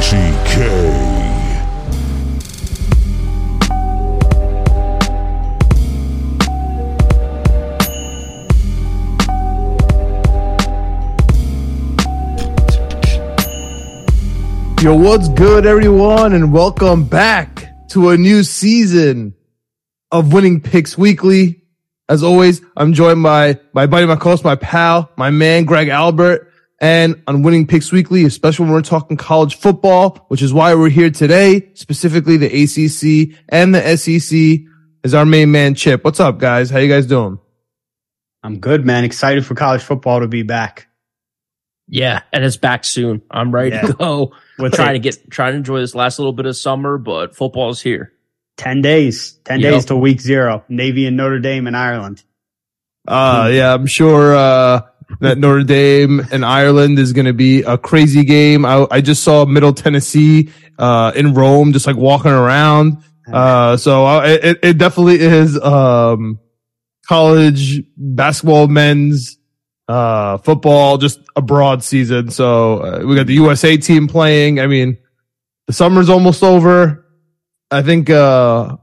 Runchy K. Yo, what's good, everyone, and welcome back to a new season of Winning Picks Weekly. As always, I'm joined by my buddy, my co-host, my pal, my man, Greg Albert. And on Winning Picks Weekly, especially when we're talking college football, which is why we're here today, specifically the ACC and the SEC, is our main man, Chip. What's up, guys? How you guys doing? I'm good, man. Excited for college football to be back. Yeah, and it's back soon. I'm ready Yeah. to go. We're trying to get trying to enjoy this last little bit of summer, but football's here. 10 days, 10 Yep. days till week zero. Navy and Notre Dame in Ireland. Uh, yeah, I'm sure, uh, that Notre Dame and Ireland is going to be a crazy game. I, I just saw Middle Tennessee, uh, in Rome, just like walking around. Uh, so uh, it, it definitely is, um, college basketball, men's, uh, football, just a broad season. So uh, we got the USA team playing. I mean, the summer's almost over. I think, uh,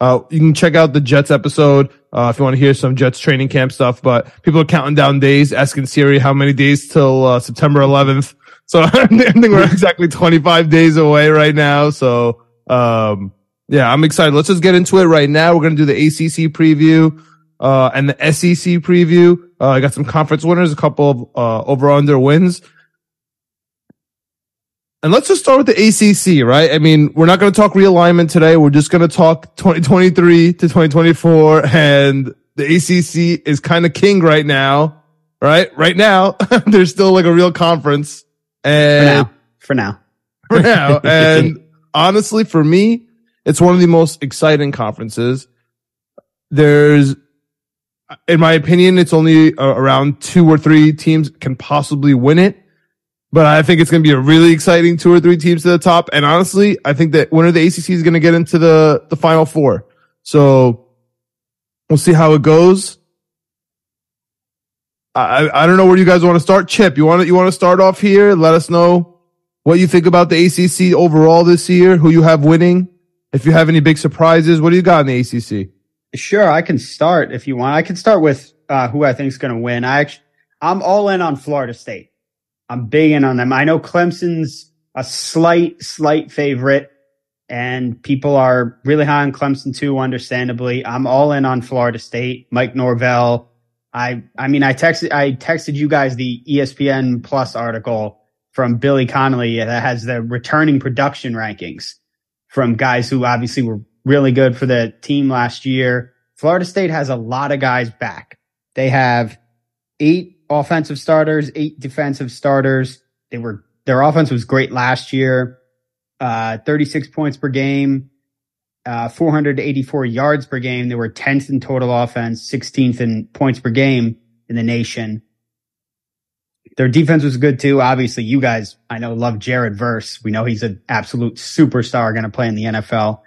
uh, you can check out the Jets episode uh, if you want to hear some Jets training camp stuff. But people are counting down days, asking Siri how many days till uh, September 11th. So I think we're exactly 25 days away right now. So um, yeah, I'm excited. Let's just get into it right now. We're going to do the ACC preview uh, and the SEC preview. Uh, I got some conference winners, a couple of uh, over under wins. And let's just start with the ACC, right? I mean, we're not going to talk realignment today. We're just going to talk 2023 to 2024. And the ACC is kind of king right now, right? Right now, there's still like a real conference. For And now. For now. for now. And honestly, for me, it's one of the most exciting conferences. There's, in my opinion, it's only uh, around two or three teams can possibly win it. But I think it's going to be a really exciting two or three teams to the top. And honestly, I think that winner of the ACC is going to get into the, the final four. So we'll see how it goes. I, I don't know where you guys want to start. Chip, you want to, you want to start off here? Let us know what you think about the ACC overall this year, who you have winning. If you have any big surprises, what do you got in the ACC? Sure, I can start if you want. I can start with uh, who I think is going to win. I actually, I'm all in on Florida State. I'm big in on them. I know Clemson's a slight, slight favorite, and people are really high on Clemson too. Understandably, I'm all in on Florida State. Mike Norvell. I, I mean, I texted, I texted you guys the ESPN Plus article from Billy Connelly that has the returning production rankings from guys who obviously were really good for the team last year. Florida State has a lot of guys back. They have eight offensive starters, eight defensive starters. They were, their offense was great last year. Uh, 36 points per game, uh, 484 yards per game. They were 10th in total offense, 16th in points per game. in the nation. Their defense was good too. Obviously, you guys, I know, love Jared Verse. We know he's an absolute superstar going to play in the NFL.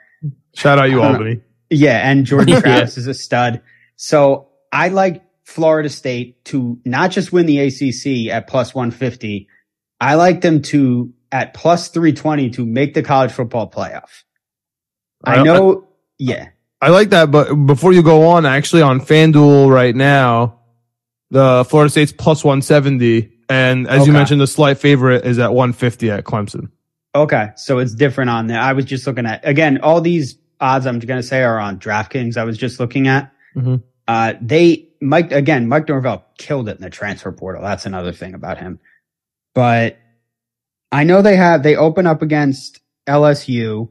Shout out you, Uh, Albany. Yeah, and Jordan Travis is a stud. So I like Florida State to not just win the ACC at plus 150. I like them to at plus 320 to make the college football playoff. I I- know. Yeah. I like that, but before you go on, actually on FanDuel right now, the Florida State's plus 170. And as you mentioned, the slight favorite is at 150 at Clemson. Okay. So it's different on there. I was just looking at, again, all these odds I'm going to say are on DraftKings. I was just looking at. Mhm. Uh, they, Mike, again, Mike Norvell killed it in the transfer portal. That's another thing about him. But I know they have, they open up against LSU.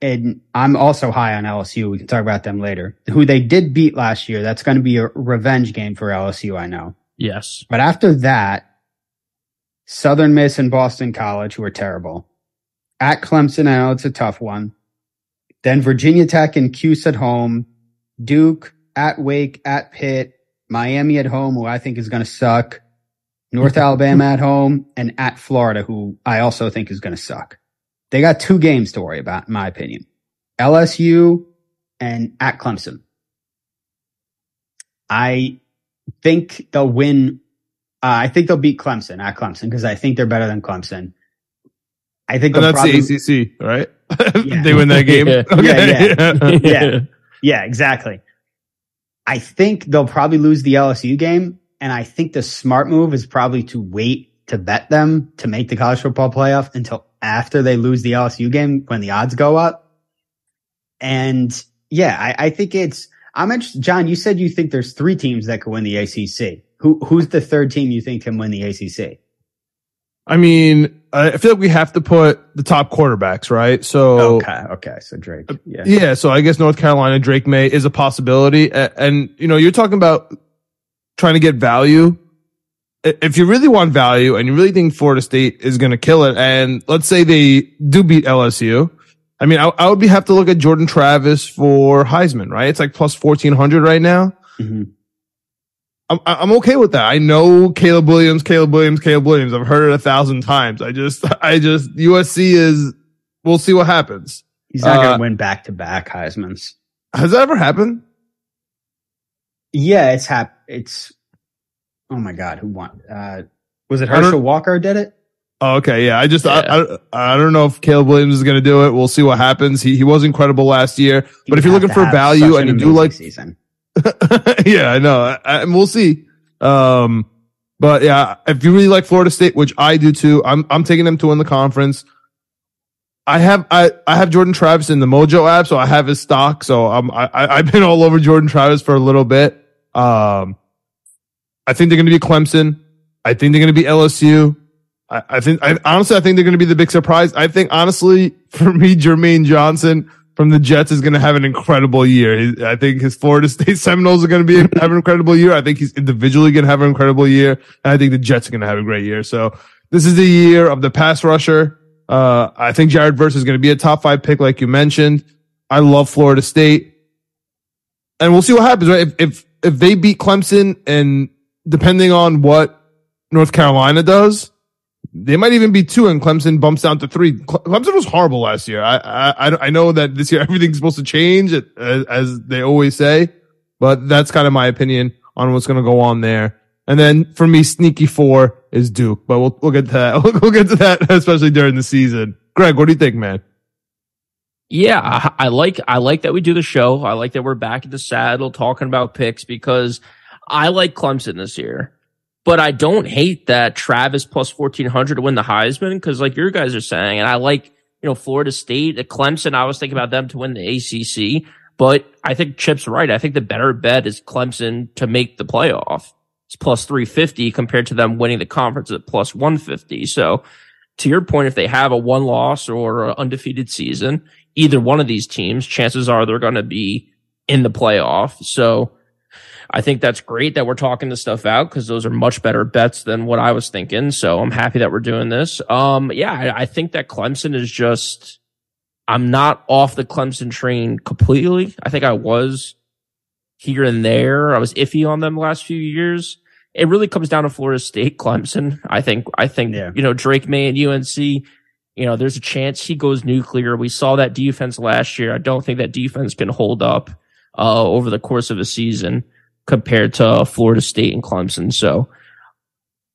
And I'm also high on LSU. We can talk about them later. Who they did beat last year. That's going to be a revenge game for LSU, I know. Yes. But after that, Southern Miss and Boston College, who are terrible. At Clemson, I know it's a tough one. Then Virginia Tech and Cuse at home. Duke at Wake at Pitt. Miami at home, who I think is going to suck. North Alabama at home and at Florida, who I also think is going to suck. They got two games to worry about, in my opinion. LSU and at Clemson. I think they'll win. Uh, I think they'll beat Clemson at Clemson because I think they're better than Clemson. I think And they'll that's probably, the ACC, right? Yeah. they win that game. Yeah. Okay. Yeah, Yeah. yeah, exactly. I think they'll probably lose the LSU game, and I think the smart move is probably to wait to bet them to make the college football playoff until after they lose the LSU game when the odds go up. And yeah, I, I think it's. I'm interested. John, you said you think there's three teams that could win the ACC. Who who's the third team you think can win the ACC? I mean, I feel like we have to put the top quarterbacks, right? So okay, okay, so Drake. Yeah, Yeah, so I guess North Carolina Drake Maye is a possibility, and, you know you're talking about trying to get value. If you really want value and you really think Florida State is going to kill it, and let's say they do beat LSU, I mean, I, I would be have to look at Jordan Travis for Heisman, right? It's like plus fourteen hundred right now. Mhm. I'm I'm okay with that. I know Caleb Williams, Caleb Williams, Caleb Williams. I've heard it a thousand times. I just I just USC is. We'll see what happens. he's not Uh, going to win back to back Heisman's. Has that ever happened? Yeah, it's hap. It's oh my god, who won? Uh, was it I Herschel Walker did it? Oh, okay, yeah. I just I, Yeah. I I don't know if Caleb Williams is going to do it. We'll see what happens. He he was incredible last year, He but if you're looking for value and you do like, season, yeah, I know, I, I- and we'll see. Um, but yeah, if you really like Florida State, which I do too, I'm I'm taking them to win the conference. I have I I have Jordan Travis in the Mojo app, so I have his stock. So I'm I I've been all over Jordan Travis for a little bit. Um, I think they're going to be Clemson. I think they're going to be LSU. I, I think I honestly I think they're going to be the big surprise. I think honestly for me, Jermaine Johnson from the Jets is going to have an incredible year. I think his Florida State Seminoles are going to be have an incredible year. I think he's individually going to have an incredible year, and I think the Jets are going to have a great year. So this is the year of the pass rusher. Uh, I think Jared Verse is going to be a top five pick, like you mentioned. I love Florida State, and we'll see what happens. Right? If if if they beat Clemson, and depending on what North Carolina does, they might even be two, and Clemson bumps down to three. Clemson was horrible last year. I I I- know that this year everything's supposed to change, as, as they always say, but that's kind of my opinion on what's going to go on there. And then for me, sneaky four is Duke, but we'll we'll get to that. We'll, we'll get to that, especially during the season. Greg, what do you think, man? Yeah, I, I like I like that we do the show. I like that we're back in the saddle talking about picks because I like Clemson this year. But I don't hate that Travis plus fourteen hundred to win the Heisman because, like your guys are saying, and I like you know Florida State, uh, Clemson. I was thinking about them to win the ACC, but I think Chip's right. I think the better bet is Clemson to make the playoff. It's plus three fifty compared to them winning the conference at plus one fifty. So, to your point, if they have a one loss or undefeated season, either one of these teams, chances are they're going to be in the playoff. So I think that's great that we're talking this stuff out because those are much better bets than what I was thinking. So I'm happy that we're doing this. Um, yeah, I, I think that Clemson is just, I'm not off the Clemson train completely. I think I was here and there. I was iffy on them the last few years. It really comes down to Florida State, Clemson. I think, I think, Yeah. you know, Drake Maye and UNC, you know, there's a chance he goes nuclear. We saw that defense last year. I don't think that defense can hold up, uh, over the course of a season compared to Florida State and Clemson. So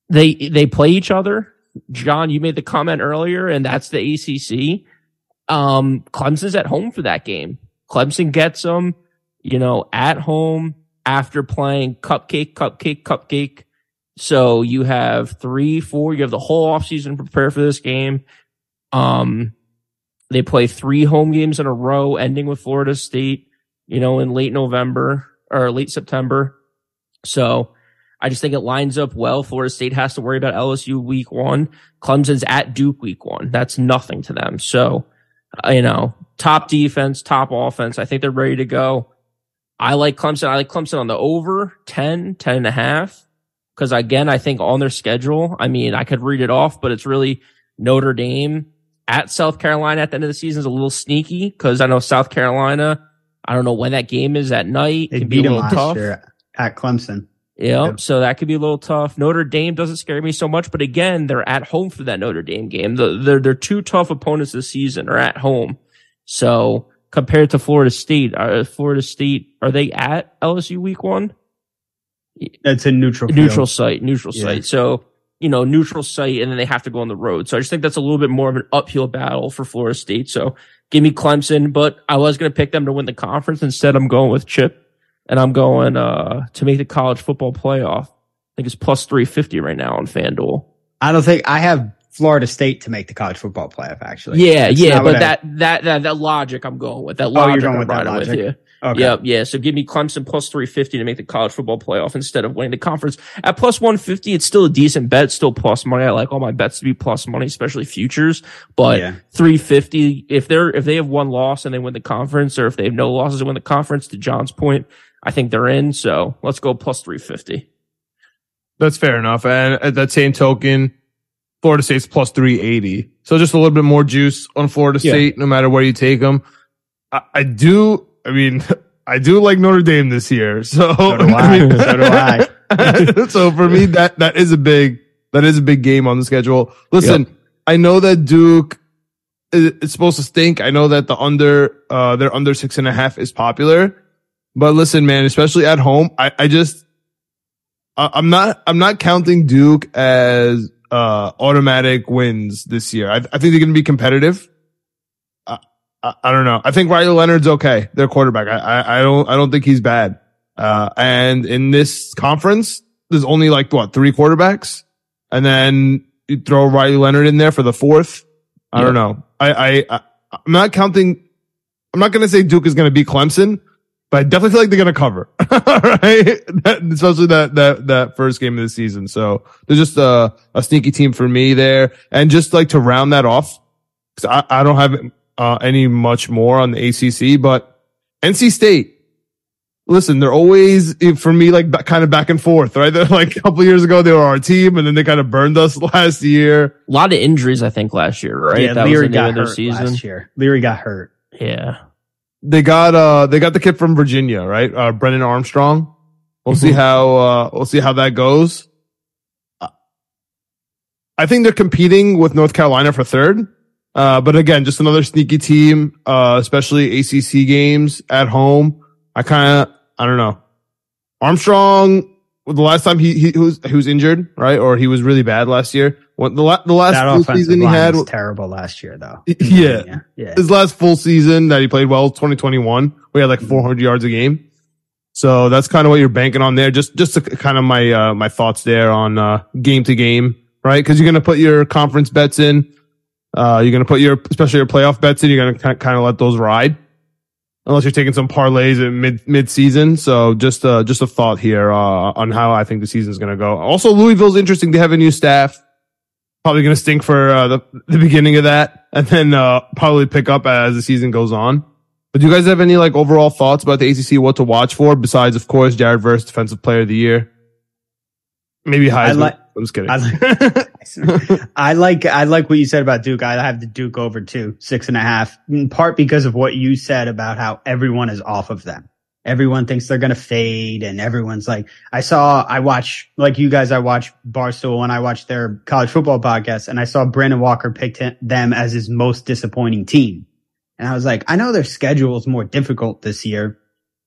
they, they play each other. John, you made the comment earlier, and that's the ACC. Um, Clemson's at home for that game. Clemson gets them, you know, at home after playing cupcake, cupcake, cupcake. So you have three, four, you have the whole offseason prepare for this game. Um, they play three home games in a row, ending with Florida State, you know, in late November or late September. So I just think it lines up well. Florida State has to worry about LSU week one. Clemson's at Duke week one. That's nothing to them. So, uh, you know, top defense, top offense. I think they're ready to go. I like Clemson. I like Clemson on the over 10, 10 and a half. Cause again, I think on their schedule, I mean, I could read it off, but it's really Notre Dame at South Carolina at the end of the season is a little sneaky. Cause I know South Carolina, I don't know when that game is at night. They Can be beat little last tough. year at Clemson. Yeah, Yeah. so that could be a little tough. Notre Dame doesn't scare me so much, but again, they're at home for that Notre Dame game. The, they're they're two tough opponents this season are at home. So compared to Florida State, uh, Florida State are they at LSU week one? That's a neutral. Neutral site, neutral Yeah. site. So you know, neutral site, and then they have to go on the road. So I just think that's a little bit more of an uphill battle for Florida State. So give me Clemson, but I was going to pick them to win the conference. Instead, I'm going with Chip, and I'm going uh to make the college football playoff. I think it's plus 350 right now on FanDuel. I don't think I have Florida State to make the college football playoff. Actually, Yeah, That's yeah, but I- that, that that that logic I'm going with. That Oh, you're going I'm with that with logic. you. Okay. Yep, yeah. So give me Clemson plus 350 to make the college football playoff instead of winning the conference. At plus 150, it's still a decent bet, still plus money. I like all my bets to be plus money, especially futures. But Yeah. 350, if they're, if they have one loss and they win the conference, or if they have no losses and win the conference, to John's point, I think they're in. So let's go plus 350. That's fair enough. And at that same token, Florida State's plus 380. So just a little bit more juice on Florida Yeah. State, no matter where you take them. I, I do, I mean, I do like Notre Dame this year. So, So do I. mean- So do I. so for me, that, that is a big, that is a big game on the schedule. Listen, I know that Duke is, is supposed to stink. I know that the under, uh, they're under six and a half is popular, but listen, man, especially at home, I, I just, I- I'm not, I'm not counting Duke as, uh, automatic wins this year. I, I think they're going to be competitive. I, I, don't know. I think Riley Leonard's okay. Their quarterback. I, I, I don't, I don't think he's bad. Uh, and in this conference, there's only like what, three quarterbacks? And then you throw Riley Leonard in there for the fourth. I don't know. I, I, I I'm not counting. I'm not going to say Duke is going to beat Clemson, but I definitely feel like they're going to cover, right? That- especially that, that, that first game of the season. So there's just a, a sneaky team for me there. And just like to round that off, cause I, I don't have, uh, any much more on the ACC, but NC State, listen, they're always eh, for me, like ba- kind of back and forth, right? They're like a couple years ago, they were our team and then they kind of burned us last year. A lot of injuries, I think, last year, right? Yeah, that Leary was the got of their hurt season. last year. Leary got hurt. Yeah. They got, uh, they got the kid from Virginia, right? Uh, Brennan Armstrong. We'll see how, uh, we'll see how that goes. Uh, I think they're competing with North Carolina for third. Uh, but again, just another sneaky team, uh, especially ACC games at home. I kind of, I don't know. Armstrong, well, the last time he, he, was, he was injured, right? Or he was really bad last year. What the, la- the last That full season he had, was terrible last year, though. yeah, yeah, yeah. his last full season that he played well, 2021, we had like 400 yards a game. So that's kind of what you're banking on there. Just, just kind of my, uh, my thoughts there on, uh, game to game, right? Cause you're going to put your conference bets in. Uh, you're going to put your, especially your playoff bets in. You're going to kind of let those ride unless you're taking some parlays in mid, mid season. So just, uh, just a thought here, uh, on how I think the season's going to go. Also, Louisville's interesting. They have a new staff probably going to stink for uh, the, the beginning of that and then uh, probably pick up as the season goes on. But do you guys have any like overall thoughts about the ACC, what to watch for besides, of course, Jared Verse, defensive player of the year? Maybe Heisman. like- I'm just kidding. I like, I like I like what you said about Duke. I have the Duke over too, six and a half. In part because of what you said about how everyone is off of them. everyone thinks they're to fade and everyone's like, I saw, I watch, like you guys, I watch Barstool and I watch their college football podcast and I saw Brandon Walker picked them as his most disappointing team. And I was like, I know their schedule is more difficult this year,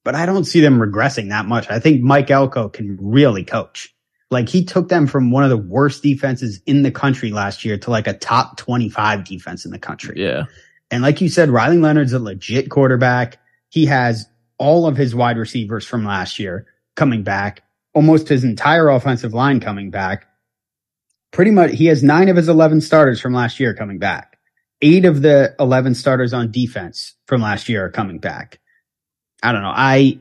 but I don't see them regressing that much. I think Mike Elko can really coach. Like he took them from one of the worst defenses in the country last year to like a top 25 defense in the country. Yeah. And like you said, Riley Leonard's a legit quarterback. He has all of his wide receivers from last year coming back, almost his entire offensive line coming back. Pretty much, he has nine of his 11 starters from last year coming back. Eight of the 11 starters on defense from last year are coming back. I don't know. I,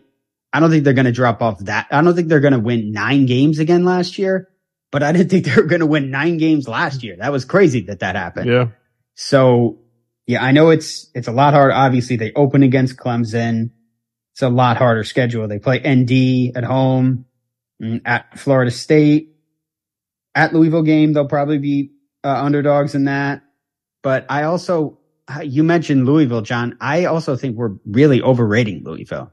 I don't think they're going to drop off that. I don't think they're going to win nine games again last year, but I didn't think they were going to win nine games last year. That was crazy that that happened. Yeah. So yeah, I know it's, it's a lot hard. Obviously they open against Clemson. It's a lot harder schedule. They play ND at home, mm, at Florida State, at Louisville game. They'll probably be uh, underdogs in that. But I also, you mentioned Louisville, John. I also think we're really overrating Louisville.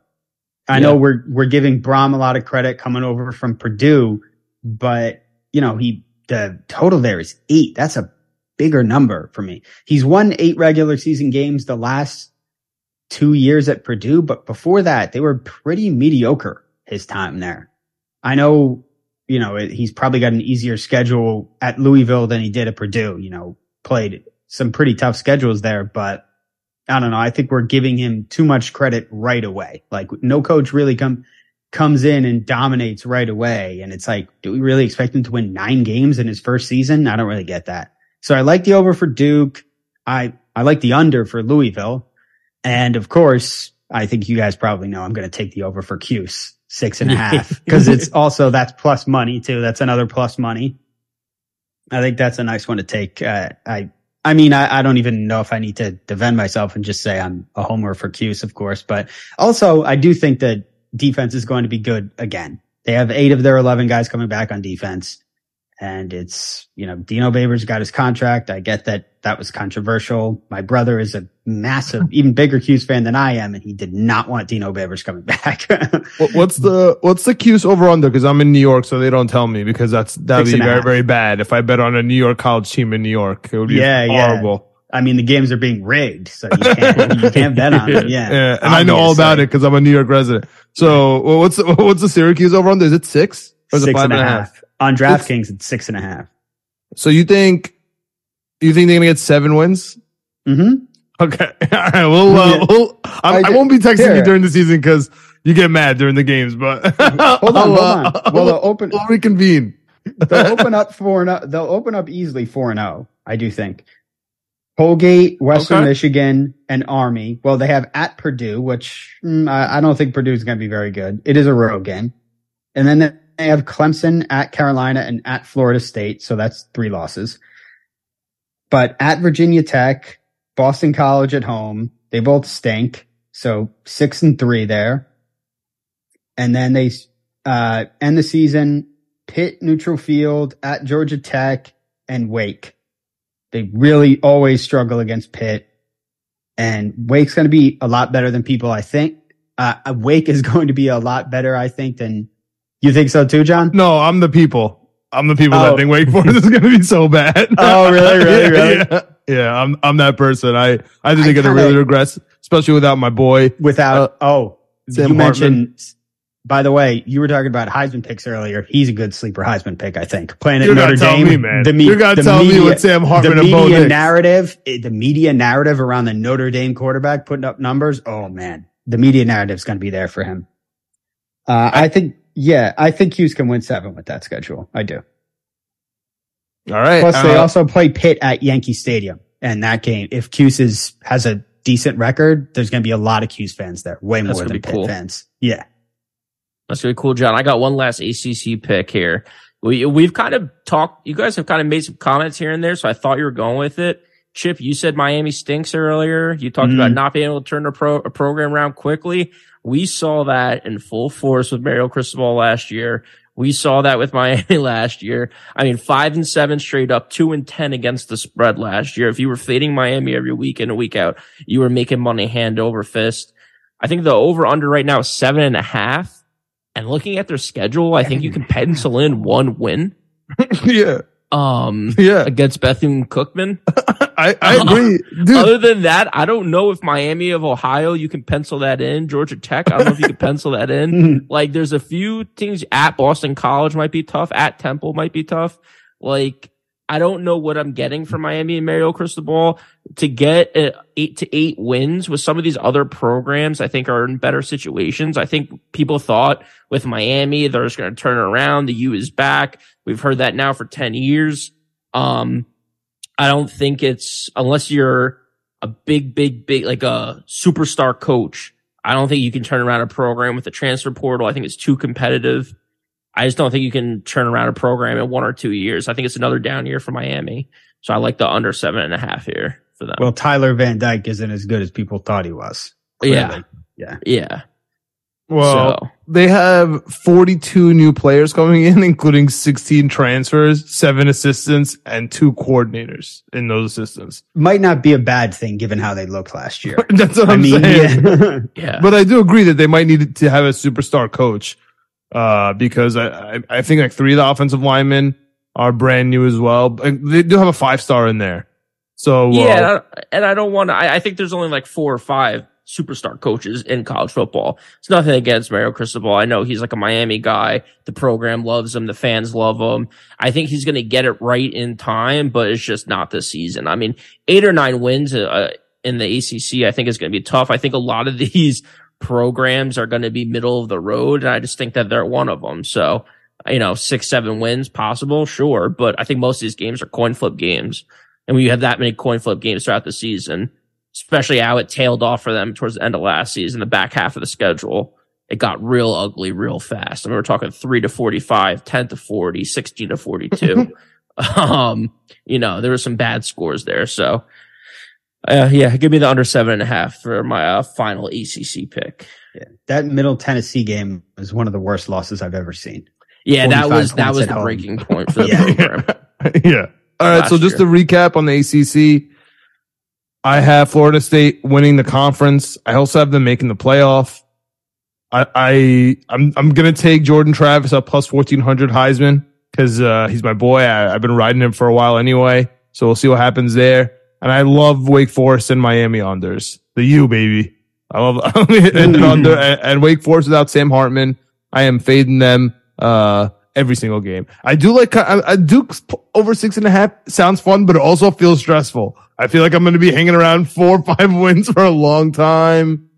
I Yeah. know we're, we're giving Brohm a lot of credit coming over from Purdue, but you know, he, the total there is eight. That's a bigger number for me. He's won eight regular season games the last two years at Purdue, but before that, they were pretty mediocre his time there. I know, you know, it- he's probably got an easier schedule at Louisville than he did at Purdue, you know, played some pretty tough schedules there, but I don't know. I think we're giving him too much credit right away. Like no coach really come, comes in and dominates right away. And it's like, do we really expect him to win nine games in his first season? I don't really get that. So I like the over for Duke. I, I like the under for Louisville. And of course, I think you guys probably know I'm going to take the over for Cuse six and a half because it's also that's plus money too. That's another plus money. I think that's a nice one to take. Uh, I, I mean, I, I don't even know if I need to defend myself and just say I'm a homer for Cuse, of course, but also I do think that defense is going to be good again. They have eight of their 11 guys coming back on defense. And it's, you know, Dino Babers got his contract. I get that that was controversial. My brother is a massive, even bigger Cuse fan than I am, and he did not want Dino Babers coming back. What's the what's the Cuse over under? Because I'm in New York, so they don't tell me because that's that'd Six be very half. very bad if I bet on a New York college team in New York. It would be Yeah, yeah. horrible. I mean, the games are being rigged, so you can't, you can't bet on them. Yeah. Yeah, and I know all about it because I'm a New York resident. So what's the, what's the Syracuse over under? Is it six or is it Six five and and a half. half? On DraftKings, it's six and a half. So you think you think they're gonna get seven wins? Mm-hmm. Okay, all right. Well, uh, we'll I'm, I I, won't be texting here. you during the season because you get mad during the games. But Hold on, hold on. uh, Well, they'll open, we'll reconvene. they'll open up four and oh- they'll open up easily four and zero. I do think. Colgate, Western Okay. Michigan, and Army. Well, they have at Purdue, which mm, I, I don't think Purdue is going to be very good. It is a road game, and then they have Clemson at Carolina and at Florida State. So that's three losses. But at Virginia Tech, Boston College at home, they both stink. So six and three there. And then they uh, end the season Pitt neutral field at Georgia Tech and Wake. They really always struggle against Pitt and Wake's going to be a lot better than people I think. Uh, Wake is going to be a lot better, I think, than you think so too, John? No, I'm the people. I'm the people that Oh. think Wake Forest is going to be so bad. Oh, really? Really? Yeah, Really? Yeah, Yeah, I'm I'm that person. I I think they're going to really regress, especially without my boy. Without, oh, Sam you Hartman. mentioned, by the way, you were talking about Heisman picks earlier. He's a good sleeper Heisman pick, I think. Playing at You Notre Dame. me, man. The, me- You gotta the tell me what Sam Hartman the and Bo media narrative, eh, the media narrative around the Notre Dame quarterback putting up numbers. Oh man, the media narrative is going to be there for him. Uh, I think, yeah, I think Cuse can win seven with that schedule. I do. All right. Plus, they uh, also play Pitt at Yankee Stadium, and that game, if Cuse is, has a decent record, there's going to be a lot of Cuse fans there, way more than Pitt cool. fans. Yeah. That's really cool, John. I got one last ACC pick here. We we've kind of talked. You guys have kind of made some comments here and there, so I thought you were going with it. Chip, you said Miami stinks earlier. You talked Mm. about not being able to turn a, pro, a program around quickly. We saw that in full force with Mario Cristobal last year. We saw that with Miami last year. I mean, five and seven straight up, two and 10 against the spread last year. If you were fading Miami every week in and week out, you were making money hand over fist. I think the over under right now is seven and a half. And looking at their schedule, I think you can pencil in one win. yeah. Um, Yeah. against Bethune Cookman. I, I agree. Dude, Other than that, I don't know if Miami of Ohio, you can pencil that in. Georgia Tech, I don't know if you can pencil that in. Like, there's a few things at Boston College might be tough. At Temple might be tough. Like, I don't know what I'm getting from Miami and Mario Cristobal to get eight to eight wins with some of these other programs. I think are in better situations. I think people thought with Miami, they're just going to turn around. The U is back. We've heard that now for 10 years. Um, I don't think it's unless you're a big, big, big, like a superstar coach. I don't think you can turn around a program with the transfer portal. I think it's too competitive. I just don't think you can turn around a program in one or two years. I think it's another down year for Miami. So I like the under seven and a half here for them. Well, Tyler Van Dyke isn't as good as people thought he was. yeah. Clearly. Yeah. Yeah. well, so they have 42 new players coming in, including 16 transfers, seven assistants, and two coordinators in those assistants. Might not be a bad thing given how they looked last year. That's what I I'm mean, saying. yeah. yeah. But I do agree that they might need to have a superstar coach, uh, because I, I, think like three of the offensive linemen are brand new as well. They do have a five star in there. So, uh, Yeah, and I- and I don't want to. I, I think there's only like four or five superstar coaches in college football. It's nothing against Mario Cristobal. I know he's like a Miami guy. The program loves him. The fans love him. I think he's going to get it right in time, but it's just not this season. I mean, eight or nine wins uh, in the ACC, I think is going to be tough. I think a lot of these programs are going to be middle of the road, and I just think that they're one of them. So, you know, six, seven wins possible, sure, but I think most of these games are coin flip games. And when you have that many coin flip games throughout the season, especially how it tailed off for them towards the end of last season, the back half of the schedule, it got real ugly real fast. I mean, we're talking three to 45, 10 to 40, 16 to 42. um, you know, there were some bad scores there. So, uh, yeah, give me the under seven and a half for my uh, final ACC pick. that Middle Tennessee game was one of the worst losses I've ever seen. Yeah, that was, that was at the home. breaking point for the Yeah. program. yeah. All right. Last So just year. to recap on the ACC, I have Florida State winning the conference. I also have them making the playoff. I, I I'm I'm gonna take Jordan Travis up plus fourteen hundred Heisman because uh, he's my boy. I, I've been riding him for a while anyway, so we'll see what happens there. And I love Wake Forest and Miami unders. The U baby. I love and under and, and Wake Forest without Sam Hartman. I am fading them uh every single game. I do like I, I Duke over six and a half sounds fun, but it also feels stressful. I feel like I'm going to be hanging around four or five wins for a long time.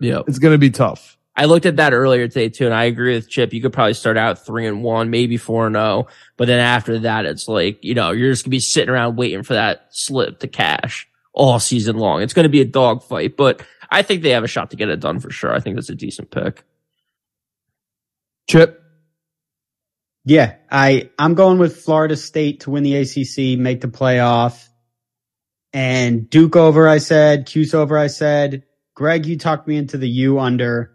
Yeah, It's going to be tough. I looked at that earlier today too, and I agree with Chip. You could probably start out three and one, maybe four and zero, but then after that, it's like you know you're just gonna be sitting around waiting for that slip to cash all season long. It's gonna be a dogfight, but I think they have a shot to get it done for sure. I think that's a decent pick. Chip. Yeah, I I'm going with Florida State to win the ACC, make the playoff, and Duke over. I said Cuse over. I said Greg, you talked me into the U under,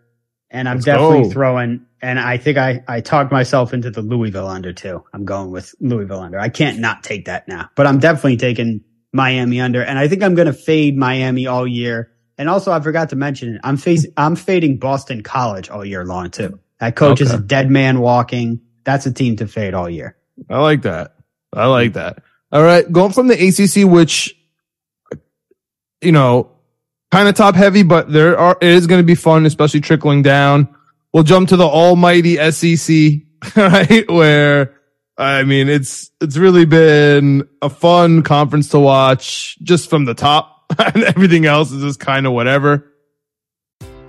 and I'm Let's definitely go. throwing. And I think I I talked myself into the Louisville under too. I'm going with Louisville under. I can't not take that now, but I'm definitely taking Miami under, and I think I'm going to fade Miami all year. And also, I forgot to mention it. I'm face I'm fading Boston College all year long too. That coach is a dead man walking. That's a team to fade all year. I like that. I like that. All right. Going from the ACC, which, you know, kind of top heavy, but there are, it is going to be fun, especially trickling down. We'll jump to the almighty SEC, right? Where, I mean, it's, it's really been a fun conference to watch just from the top and everything else is just kind of whatever.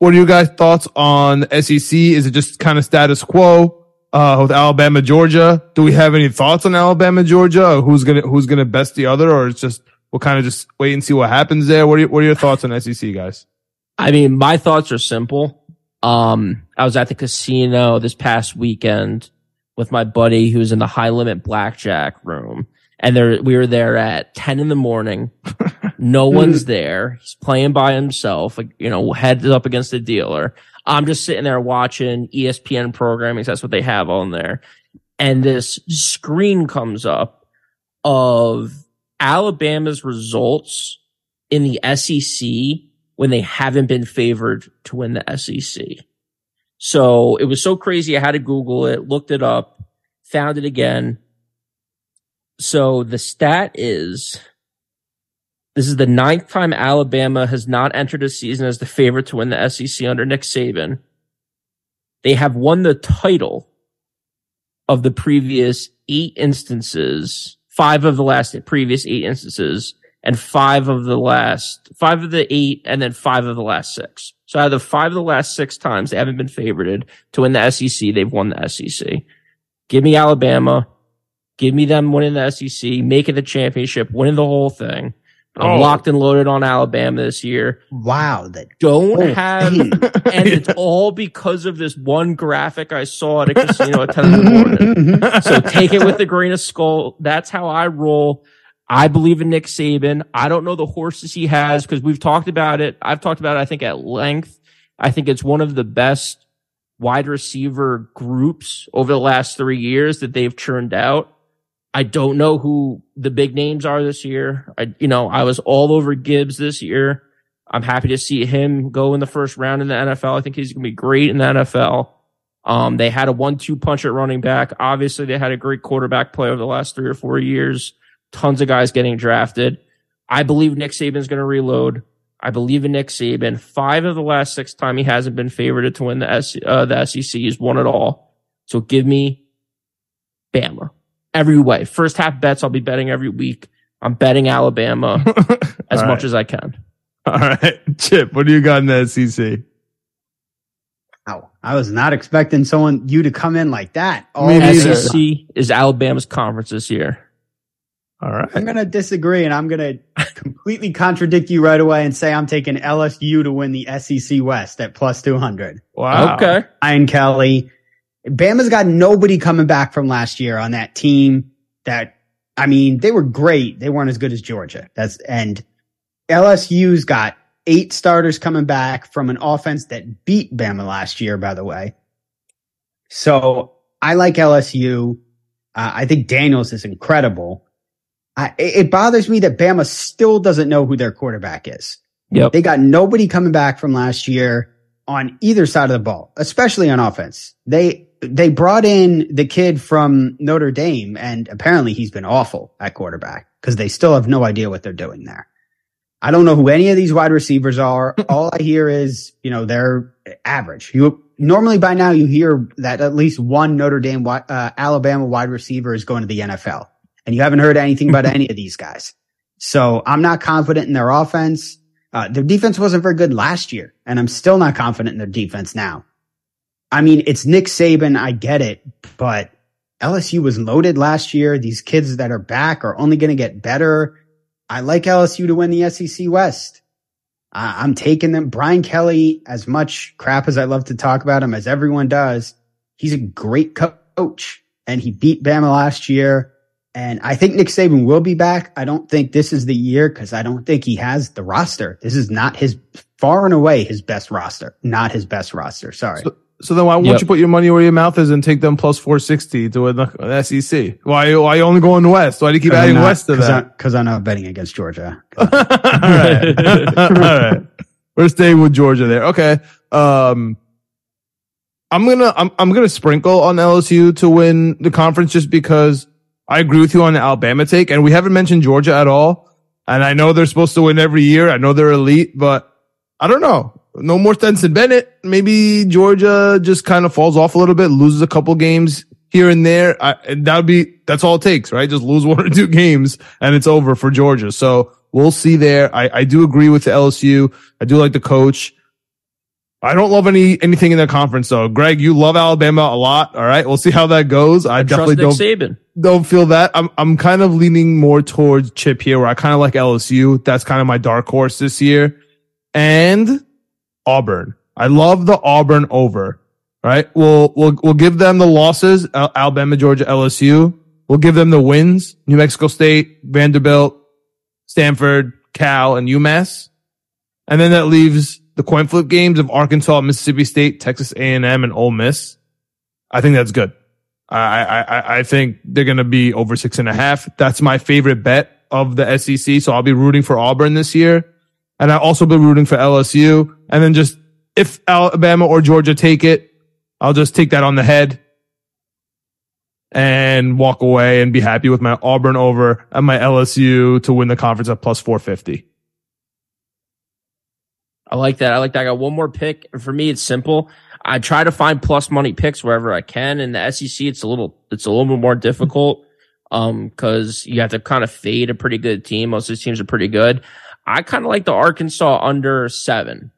What are you guys' thoughts on SEC? Is it just kind of status quo uh, with Alabama, Georgia? Do we have any thoughts on Alabama, Georgia? Or who's gonna who's gonna best the other, or it's just we'll kind of just wait and see what happens there? What are what are your thoughts on SEC, guys? I mean, my thoughts are simple. Um, I was at the casino this past weekend with my buddy who's in the high limit blackjack room. And there, we were there at 10 in the morning. No hmm. one's there. He's playing by himself, like, you know, heads up against the dealer. I'm just sitting there watching ESPN programming. That's what they have on there. And this screen comes up of Alabama's results in the SEC when they haven't been favored to win the SEC. So it was so crazy. I had to Google it, looked it up, found it again. So the stat is this is the ninth time Alabama has not entered a season as the favorite to win the SEC under Nick Saban. They have won the title of the previous eight instances, five of the last previous eight instances, and five of the last, five of the eight, and then five of the last six. So out of the five of the last six times they haven't been favorited to win the SEC, they've won the SEC. Give me Alabama. Give me them winning the SEC, making the championship, winning the whole thing. I'm Oh. locked and loaded on Alabama this year. Wow. That Don't Oh, have, hey. and it's all because of this one graphic I saw at a casino at 10 in the morning. So take it with a grain of skull. That's how I roll. I believe in Nick Saban. I don't know the horses he has because we've talked about it. I've talked about it, I think, at length. I think it's one of the best wide receiver groups over the last three years that they've churned out. I don't know who the big names are this year. I, you know, I was all over Gibbs this year. I'm happy to see him go in the first round in the NFL. I think he's going to be great in the NFL. Um, they had a one-two punch at running back. Obviously, they had a great quarterback play over the last three or four years. Tons of guys getting drafted. I believe Nick Saban's going to reload. I believe in Nick Saban. Five of the last six time he hasn't been favored to win the S, uh, the SEC. He's won it all. So give me Bama every way. First half bets I'll be betting every week. I'm betting Alabama as All much right. as I can. All right, Chip, what do you got in the SEC? Wow. I was not expecting someone, you to come in like that. Oh, Me neither. SEC is Alabama's conference this year. All right. I'm going to disagree and I'm going to completely contradict you right away and say I'm taking LSU to win the SEC West at plus 200. Wow. Okay. Brian Kelly. Bama's got nobody coming back from last year on that team that, I mean, they were great. They weren't as good as Georgia. That's, and LSU's got eight starters coming back from an offense that beat Bama last year, by the way. So I like LSU. Uh, I think Daniels is incredible. I, it bothers me that Bama still doesn't know who their quarterback is. Yep. They got nobody coming back from last year on either side of the ball, especially on offense. They they brought in the kid from Notre Dame, and apparently he's been awful at quarterback because they still have no idea what they're doing there. I don't know who any of these wide receivers are. All I hear is, you know, they're average. You normally by now you hear that at least one Notre Dame, uh, Alabama wide receiver is going to the NFL, and you haven't heard anything about any of these guys. So I'm not confident in their offense. Uh, their defense wasn't very good last year, and I'm still not confident in their defense now. I mean, it's Nick Saban. I get it, but LSU was loaded last year. These kids that are back are only going to get better. I like LSU to win the SEC West. I'm taking them. Brian Kelly, as much crap as I love to talk about him, as everyone does, he's a great co- coach and he beat Bama last year. And I think Nick Saban will be back. I don't think this is the year because I don't think he has the roster. This is not his far and away his best roster, not his best roster. Sorry. So, so then why won't Yep. you put your money where your mouth is and take them plus 460 to an, the, the SEC? Why, why you only going west? Why do you keep adding west to that? Because I'm not betting against Georgia. All right. All right. We're staying with Georgia there. Okay. Um, I'm gonna I'm I'm gonna sprinkle on LSU to win the conference just because I agree with you on the Alabama take, and we haven't mentioned Georgia at all. And I know they're supposed to win every year. I know they're elite, but I don't know. No more Stetson Bennett. Maybe Georgia just kind of falls off a little bit, loses a couple games here and there. that would be, that's all it takes, right? Just lose one or two games and it's over for Georgia. So we'll see there. I, I do agree with the LSU. I do like the coach. I don't love any anything in the conference though. Greg, you love Alabama a lot. All right, we'll see how that goes. I, I definitely don't Saban. don't feel that. I'm I'm kind of leaning more towards Chip here, where I kind of like LSU. That's kind of my dark horse this year, and Auburn. I love the Auburn over. Right, we'll we'll we'll give them the losses. Alabama, Georgia, LSU. We'll give them the wins. New Mexico State, Vanderbilt, Stanford, Cal, and UMass, and then that leaves the coin flip games of Arkansas, Mississippi State, Texas A&M, and Ole Miss. I think that's good. I, I, I think they're going to be over six and a half. That's my favorite bet of the SEC. So I'll be rooting for Auburn this year. And I'll also been rooting for LSU. And then just if Alabama or Georgia take it, I'll just take that on the head and walk away and be happy with my Auburn over and my LSU to win the conference at plus 450. I like that. I like that. I got one more pick. For me, it's simple. I try to find plus money picks wherever I can. In the SEC, it's a little, it's a little bit more difficult. Um, cause you have to kind of fade a pretty good team. Most of these teams are pretty good. I kind of like the Arkansas under seven.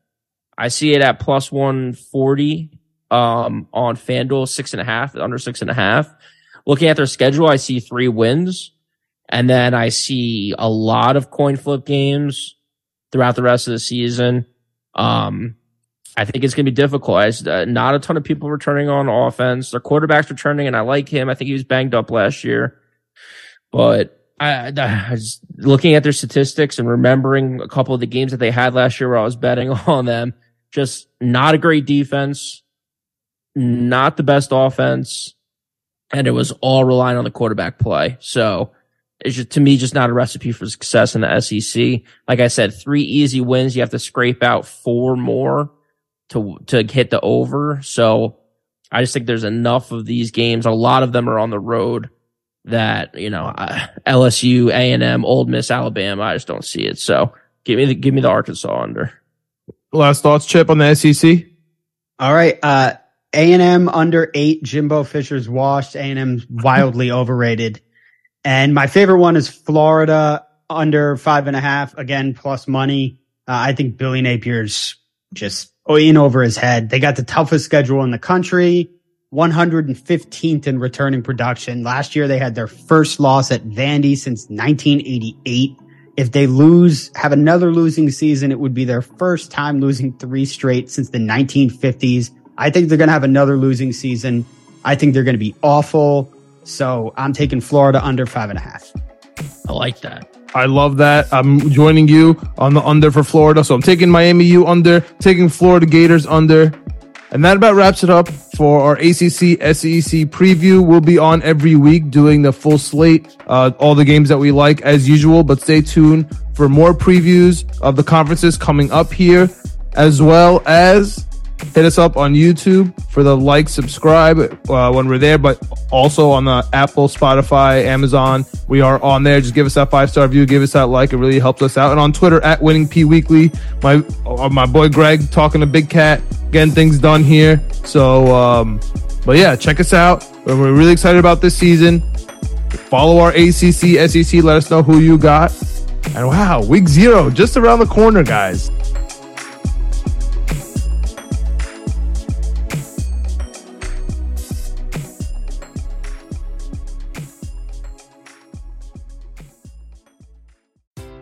I see it at plus 140, um, on FanDuel, six and a half, under six and a half. Looking at their schedule, I see three wins. And then I see a lot of coin flip games throughout the rest of the season. Um, I think it's going to be difficult. As uh, not a ton of people returning on offense. Their quarterback's returning, and I like him. I think he was banged up last year, but I, I was looking at their statistics and remembering a couple of the games that they had last year where I was betting on them. Just not a great defense, not the best offense, and it was all relying on the quarterback play. So is just, to me just not a recipe for success in the SEC. Like I said, three easy wins. You have to scrape out four more to to hit the over. So I just think there's enough of these games. A lot of them are on the road that you know LSU, A and M, Ole Miss, Alabama. I just don't see it. So give me the give me the Arkansas under. Last thoughts, Chip, on the SEC. All right. Uh, A and M under eight. Jimbo Fisher's washed. A and M's wildly overrated. And my favorite one is Florida under five and a half, again, plus money. Uh, I think Billy Napier's just in over his head. They got the toughest schedule in the country, 115th in returning production. Last year, they had their first loss at Vandy since 1988. If they lose, have another losing season, it would be their first time losing three straight since the 1950s. I think they're going to have another losing season. I think they're going to be awful. So I'm taking Florida under five and a half. I like that. I love that. I'm joining you on the under for Florida. So I'm taking Miami U under, taking Florida Gators under. And that about wraps it up for our ACC SEC preview. We'll be on every week doing the full slate, uh, all the games that we like as usual, but stay tuned for more previews of the conferences coming up here, as well as Hit us up on YouTube for the like, subscribe uh, when we're there, but also on the Apple, Spotify, Amazon. We are on there. Just give us that five star review, give us that like. It really helps us out. And on Twitter at Winning P Weekly, my uh, my boy Greg talking to Big Cat, getting things done here. So, um, but yeah, check us out. We're really excited about this season. Follow our ACC, SEC. Let us know who you got. And wow, week zero just around the corner, guys.